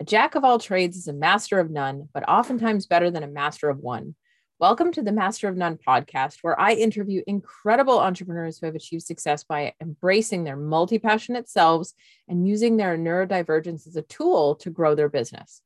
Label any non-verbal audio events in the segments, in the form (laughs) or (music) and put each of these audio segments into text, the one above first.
A jack of all trades is a master of none, but oftentimes better than a master of one. Welcome to the Master of None podcast, where I interview incredible entrepreneurs who have achieved success by embracing their multi passionate selves and using their neurodivergence as a tool to grow their business.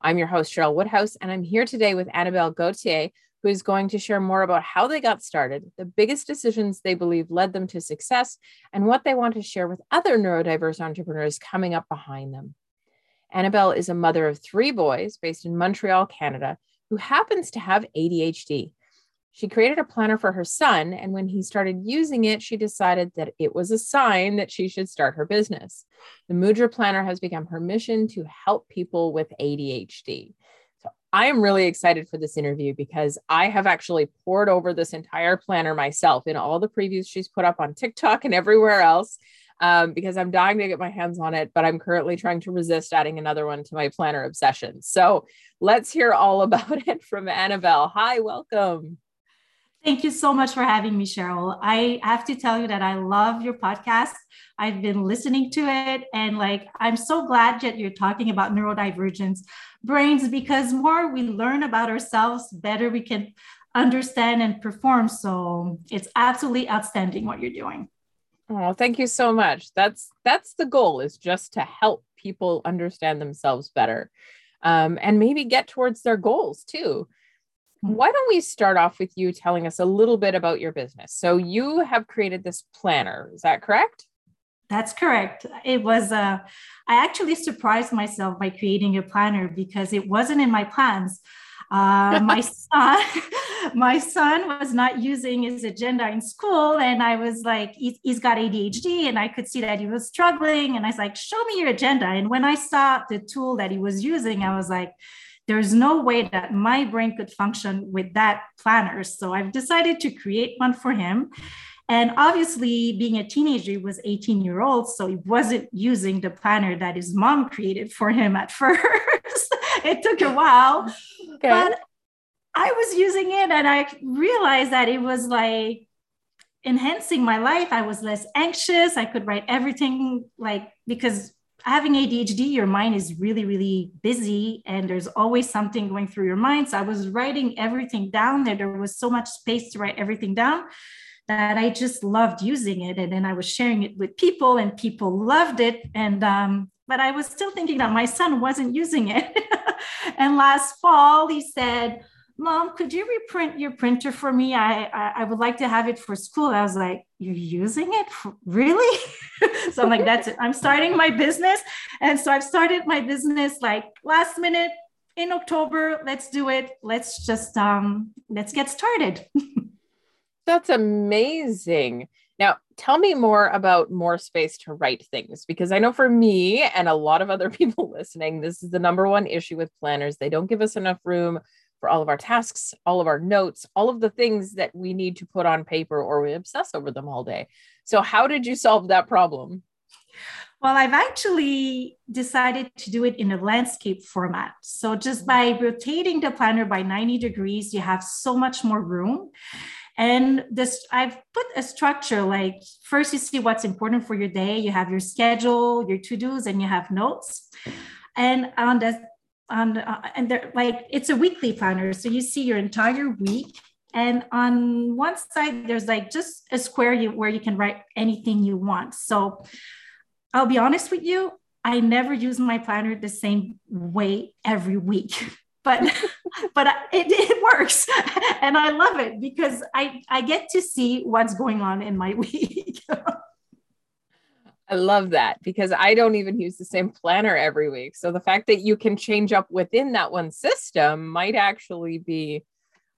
I'm your host, Cheryl Woodhouse, and I'm here today with Annabelle Gauthier, who is going to share more about how they got started, the biggest decisions they believe led them to success, and what they want to share with other neurodiverse entrepreneurs coming up behind them. Annabelle is a mother of three boys based in Montreal, Canada, who happens to have ADHD. She created a planner for her son, and when he started using it, she decided that it was a sign that she should start her business. The Mudra Planner has become her mission to help people with ADHD. So I am really excited for this interview because I have actually poured over this entire planner myself in all the previews she's put up on TikTok and everywhere else um, because I'm dying to get my hands on it, but I'm currently trying to resist adding another one to my planner obsession. So let's hear all (laughs) about it from Annabelle. Hi, welcome. Thank you so much for having me, Cheryl. I have to tell you that I love your podcast. I've been listening to it, and like I'm so glad that you're talking about neurodivergence brains because more we learn about ourselves, better we can understand and perform. So it's absolutely outstanding what you're doing. Oh, thank you so much. That's that's the goal is just to help people understand themselves better. Um, and maybe get towards their goals too. Hmm. Why don't we start off with you telling us a little bit about your business? So you have created this planner, is that correct? That's correct. It was uh I actually surprised myself by creating a planner because it wasn't in my plans. Uh, my son, (laughs) my son was not using his agenda in school, and I was like, he's, he's got ADHD, and I could see that he was struggling. And I was like, show me your agenda. And when I saw the tool that he was using, I was like, there's no way that my brain could function with that planner. So I've decided to create one for him. And obviously, being a teenager, he was 18 year old, so he wasn't using the planner that his mom created for him at (laughs) first. it took a while, okay. but I was using it and I realized that it was like enhancing my life. I was less anxious. I could write everything like because having ADHD, your mind is really, really busy and there's always something going through your mind. So I was writing everything down there. There was so much space to write everything down that I just loved using it. And then I was sharing it with people and people loved it. And um, but I was still thinking that my son wasn't using it. (laughs) and last fall, he said, Mom, could you reprint your printer for me? I, I, I would like to have it for school. I was like, You're using it? For, really? (laughs) so I'm like, That's it. I'm starting my business. And so I've started my business like last minute in October. Let's do it. Let's just um let's get started. (laughs) That's amazing. Now, tell me more about more space to write things because I know for me and a lot of other (laughs) people listening, this is the number one issue with planners. They don't give us enough room for all of our tasks, all of our notes, all of the things that we need to put on paper or we obsess over them all day. So, how did you solve that problem? Well, I've actually decided to do it in a landscape format. So, just mm. by rotating the planner by 90 degrees, you have so much more room. And this, I've put a structure like first you see what's important for your day. You have your schedule, your to dos, and you have notes. And on the on uh, and they're like it's a weekly planner, so you see your entire week. And on one side, there's like just a square you, where you can write anything you want. So I'll be honest with you, I never use my planner the same way every week. (laughs) but but it, it works. (laughs) And i love it because i i get to see what's going on in my (laughs) week. I love that because i don't even use the same planner every week. So the fact that you can change up within that one system might actually be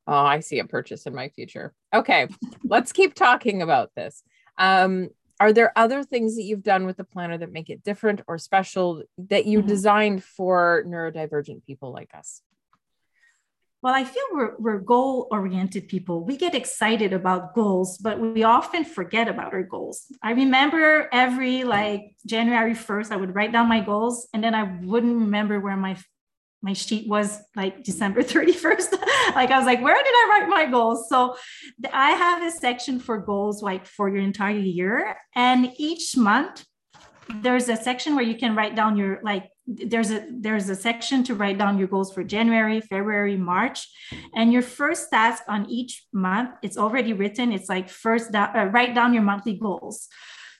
oh i see a purchase in my future. Okay (laughs) let's keep talking about this. Um, are there other things that you've done with the planner that make it different or special that you mm-hmm. designed for neurodivergent people like us well, I feel we're, we're goal oriented people. We get excited about goals, but we often forget about our goals. I remember every like January 1st, I would write down my goals and then I wouldn't remember where my my sheet was like December (laughs) 31st. like I was like, where did I write my goals? So I have a section for goals like for your entire year. And each month there's a section where you can write down your like there's a there's a section to write down your goals for January, February, March, and your first task on each month it's already written. It's like first down, uh, write down your monthly goals.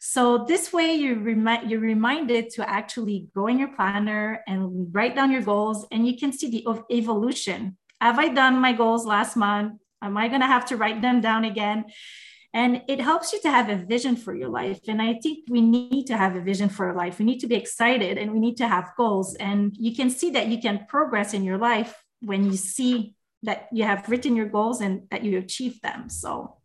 So this way you remind you're reminded to actually go in your planner and write down your goals, and you can see the evolution. Have I done my goals last month? Am I going to have to write them down again? And it helps you to have a vision for your life. And I think we need to have a vision for our life. We need to be excited and we need to have goals. And you can see that you can progress in your life when you see that you have written your goals and that you achieve them. So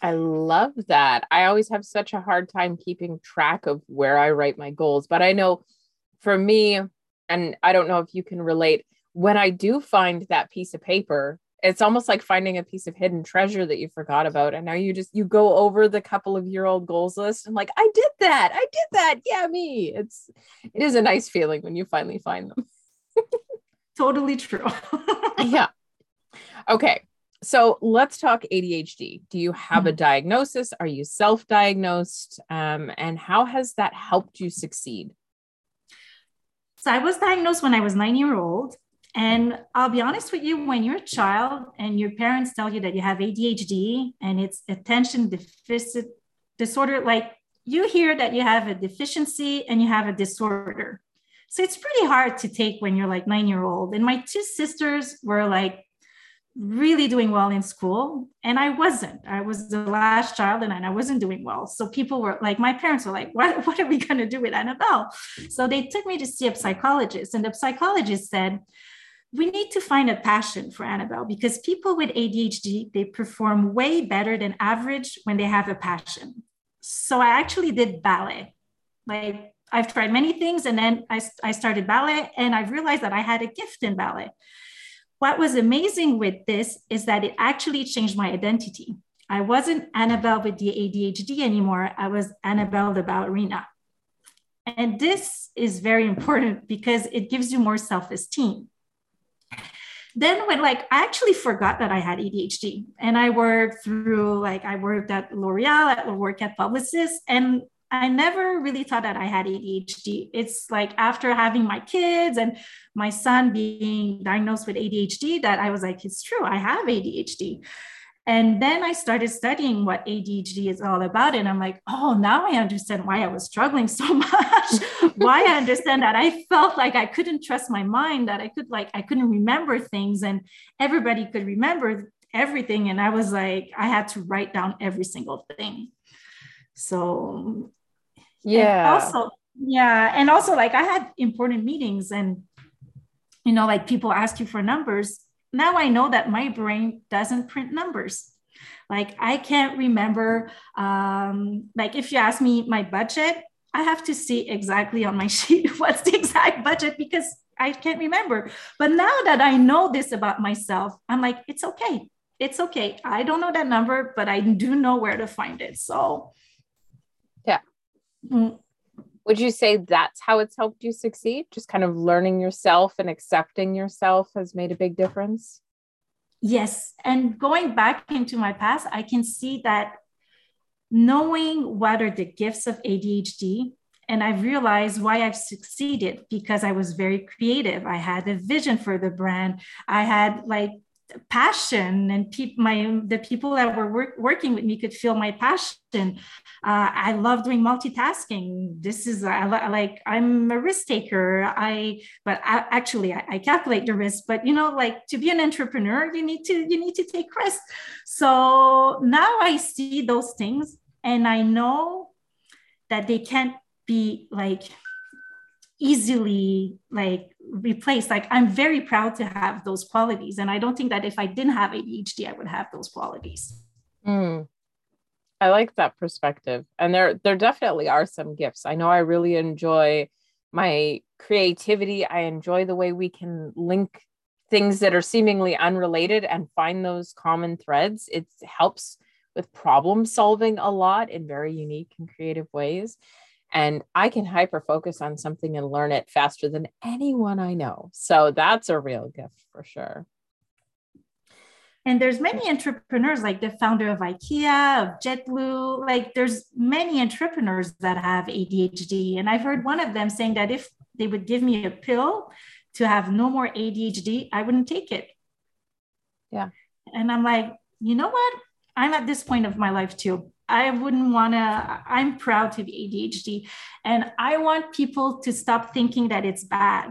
I love that. I always have such a hard time keeping track of where I write my goals, but I know for me, and I don't know if you can relate, when I do find that piece of paper it's almost like finding a piece of hidden treasure that you forgot about. And now you just you go over the couple of year old goals list and like i did that. I did that. Yeah me. It's it is a nice feeling when you finally find them. (laughs) Totally true. (laughs) Yeah. Okay. So let's talk adhd do you have mm-hmm. a diagnosis? Are you self-diagnosed? Um, and how has that helped you succeed? So i was diagnosed when i was nine year old and I'll be honest with you, when you're a child and your parents tell you that you have ADHD and it's attention deficit disorder, like you hear that you have a deficiency and you have a disorder. So it's pretty hard to take when you're like nine year old. And my two sisters were like really doing well in school and i wasn't i was the last child and i wasn't doing well so people were like my parents were like what, what are we going to do with annabelle so they took me to see a psychologist and the psychologist said we need to find a passion for Annabelle because people with ADHD, they perform way better than average when they have a passion. So I actually did ballet. Like I've tried many things and then I, I started ballet and I realized that I had a gift in ballet. What was amazing with this is that it actually changed my identity. I wasn't Annabelle with the ADHD anymore. I was Annabelle the ballerina. And this is very important because it gives you more self esteem then when like I actually forgot that I had ADHD and I worked through like I worked at L'Oreal, I worked at Publicis, and I never really thought that I had ADHD. It's like after having my kids and my son being diagnosed with ADHD that I was like, it's true, I have ADHD. And then I started studying what ADHD is all about. And I'm like, oh, now I understand why I was struggling so (laughs) much. why I understand that I felt like I couldn't trust my mind, that I could like, I couldn't remember things and everybody could remember everything. And I was like, I had to write down every single thing. So, yeah. also, yeah. And also, like, I had important meetings and, you know, like people ask you for numbers now I know that my brain doesn't print numbers. Like I can't remember, um, like if you ask me my budget, I have to see exactly on my (laughs) sheet what's the exact budget because I can't remember. But now that I know this about myself, I'm like, it's okay. It's okay. I don't know that number, but I do know where to find it. So, yeah. Mm, would you say that's how it's helped you succeed just kind of learning yourself and accepting yourself has made a big difference yes and going back into my past i can see that knowing what are the gifts of adhd and I've realized why I've succeeded because I was very creative. I had a vision for the brand. I had like passion and pe- my the people that were work, working with me could feel my passion. Uh, i love doing multitasking. This is I, like i'm a risk taker. I but I, actually I, I, calculate the risk but you know like to be an entrepreneur you need to you need to take risks. So now i see those things and i know that they can't be like easily like replaced. Like i'm very proud to have those qualities and i don't think that if i didn't have adhd i would have those qualities. Mm. i like that perspective and there there definitely are some gifts. I know i really enjoy my creativity. I enjoy the way we can link things that are seemingly unrelated and find those common threads. It helps with problem solving a lot in very unique and creative ways and I can hyper focus on something and learn it faster than anyone I know. So that's a real gift for sure. and there's many entrepreneurs like the founder of ikea of jetblue like there's many entrepreneurs that have adhd and i've heard one of them saying that if they would give me a pill to have no more adhd i wouldn't take it. Yeah. And i'm like you know what? I'm at this point of my life too I wouldn't want to, I'm proud to be ADHD. And I want people to stop thinking that it's bad.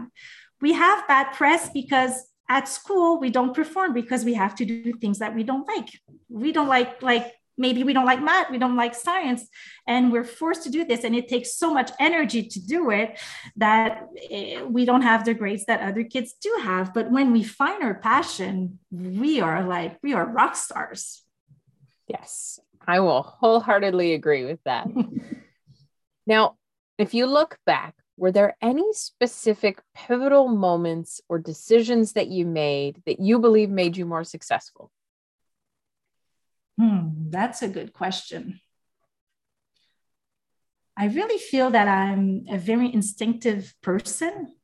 We have bad press because at school we don't perform because we have to do things that we don't like. We don't like, like, maybe we don't like math, we don't like science, and we're forced to do this. And it takes so much energy to do it that eh, we don't have the grades that other kids do have. But when we find our passion, we are like, we are rock stars. Yes, I will wholeheartedly agree with that. (laughs) now, if you look back, were there any specific pivotal moments or decisions that you made that you believe made you more successful? Hmm, that's a good question. I really feel that I'm a very instinctive person.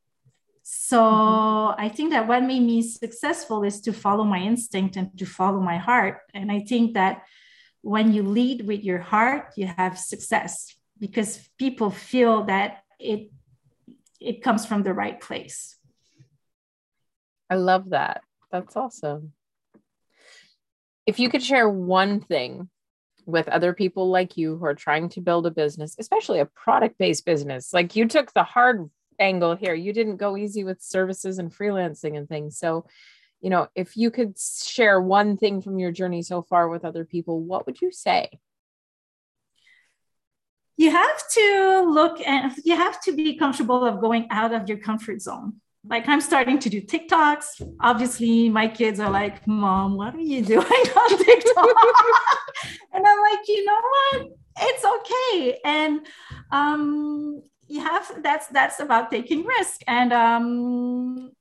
So mm-hmm. I think that what made me successful is to follow my instinct and to follow my heart. And I think that when you lead with your heart, you have success because people feel that it it comes from the right place. I love that. That's awesome. If you could share one thing with other people like you who are trying to build a business, especially a product based business, like you took the hard angle here, you didn't go easy with services and freelancing and things. So, you know, if you could share one thing from your journey so far with other people, what would you say? You have to look and you have to be comfortable of going out of your comfort zone. Like I'm starting to do TikToks. Obviously, my kids are like, Mom, what are you (laughs) doing on TikTok? (laughs) and I'm like, you know what? It's okay. And um, you have that's that's about taking risk. And um,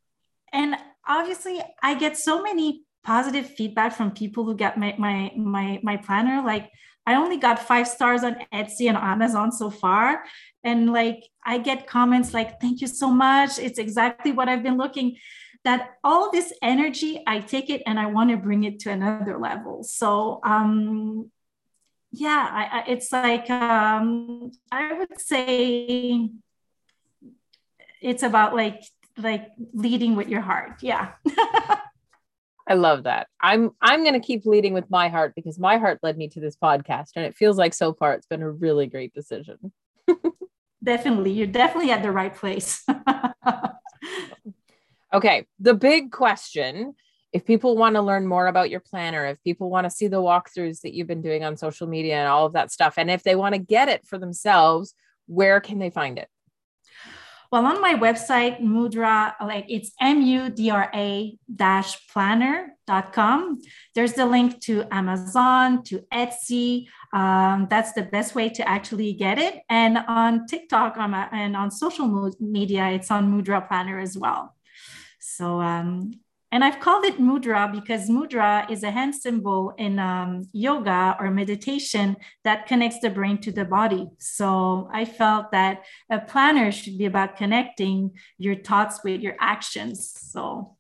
and obviously I get so many positive feedback from people who get my my my my planner. Like I only got five stars on Etsy and Amazon so far. And like I get comments like, thank you so much. It's exactly what I've been looking. That all this energy, I take it and I want to bring it to another level. So um yeah, I, I, it's like um, I would say it's about like like leading with your heart. Yeah. (laughs) I love that. I'm I'm going to keep leading with my heart because my heart led me to this podcast and it feels like so far it's been a really great decision. (laughs) definitely. You're definitely at the right place. (laughs) okay, the big question if people want to learn more about your planner, if people want to see the walkthroughs that you've been doing on social media and all of that stuff, and if they want to get it for themselves, where can they find it? Well, on my website, Mudra, like it's M-U-D-R-A dash planner.com. There's the link to Amazon, to Etsy. Um, that's the best way to actually get it. And on TikTok um, and on social media, it's on Mudra Planner as well. So um, and I've called it mudra because mudra is a hand symbol in um, yoga or meditation that connects the brain to the body. So I felt that a planner should be about connecting your thoughts with your actions. So.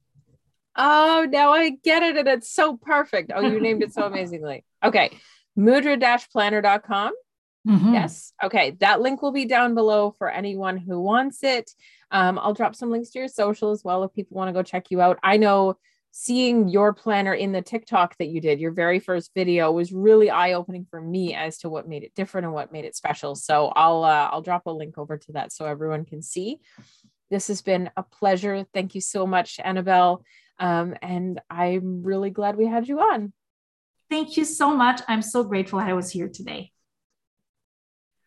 Oh, now I get it. And it's so perfect. Oh, you named it so (laughs) amazingly. Okay. Mudra-planner.com. Mm-hmm. Yes. Okay. That link will be down below for anyone who wants it. Um, I'll drop some links to your social as well if people want to go check you out. I know seeing your planner in the TikTok that you did, your very first video, was really eye opening for me as to what made it different and what made it special. So I'll uh, I'll drop a link over to that so everyone can see. This has been a pleasure. Thank you so much, Annabelle. Um, and I'm really glad we had you on. Thank you so much. I'm so grateful I was here today.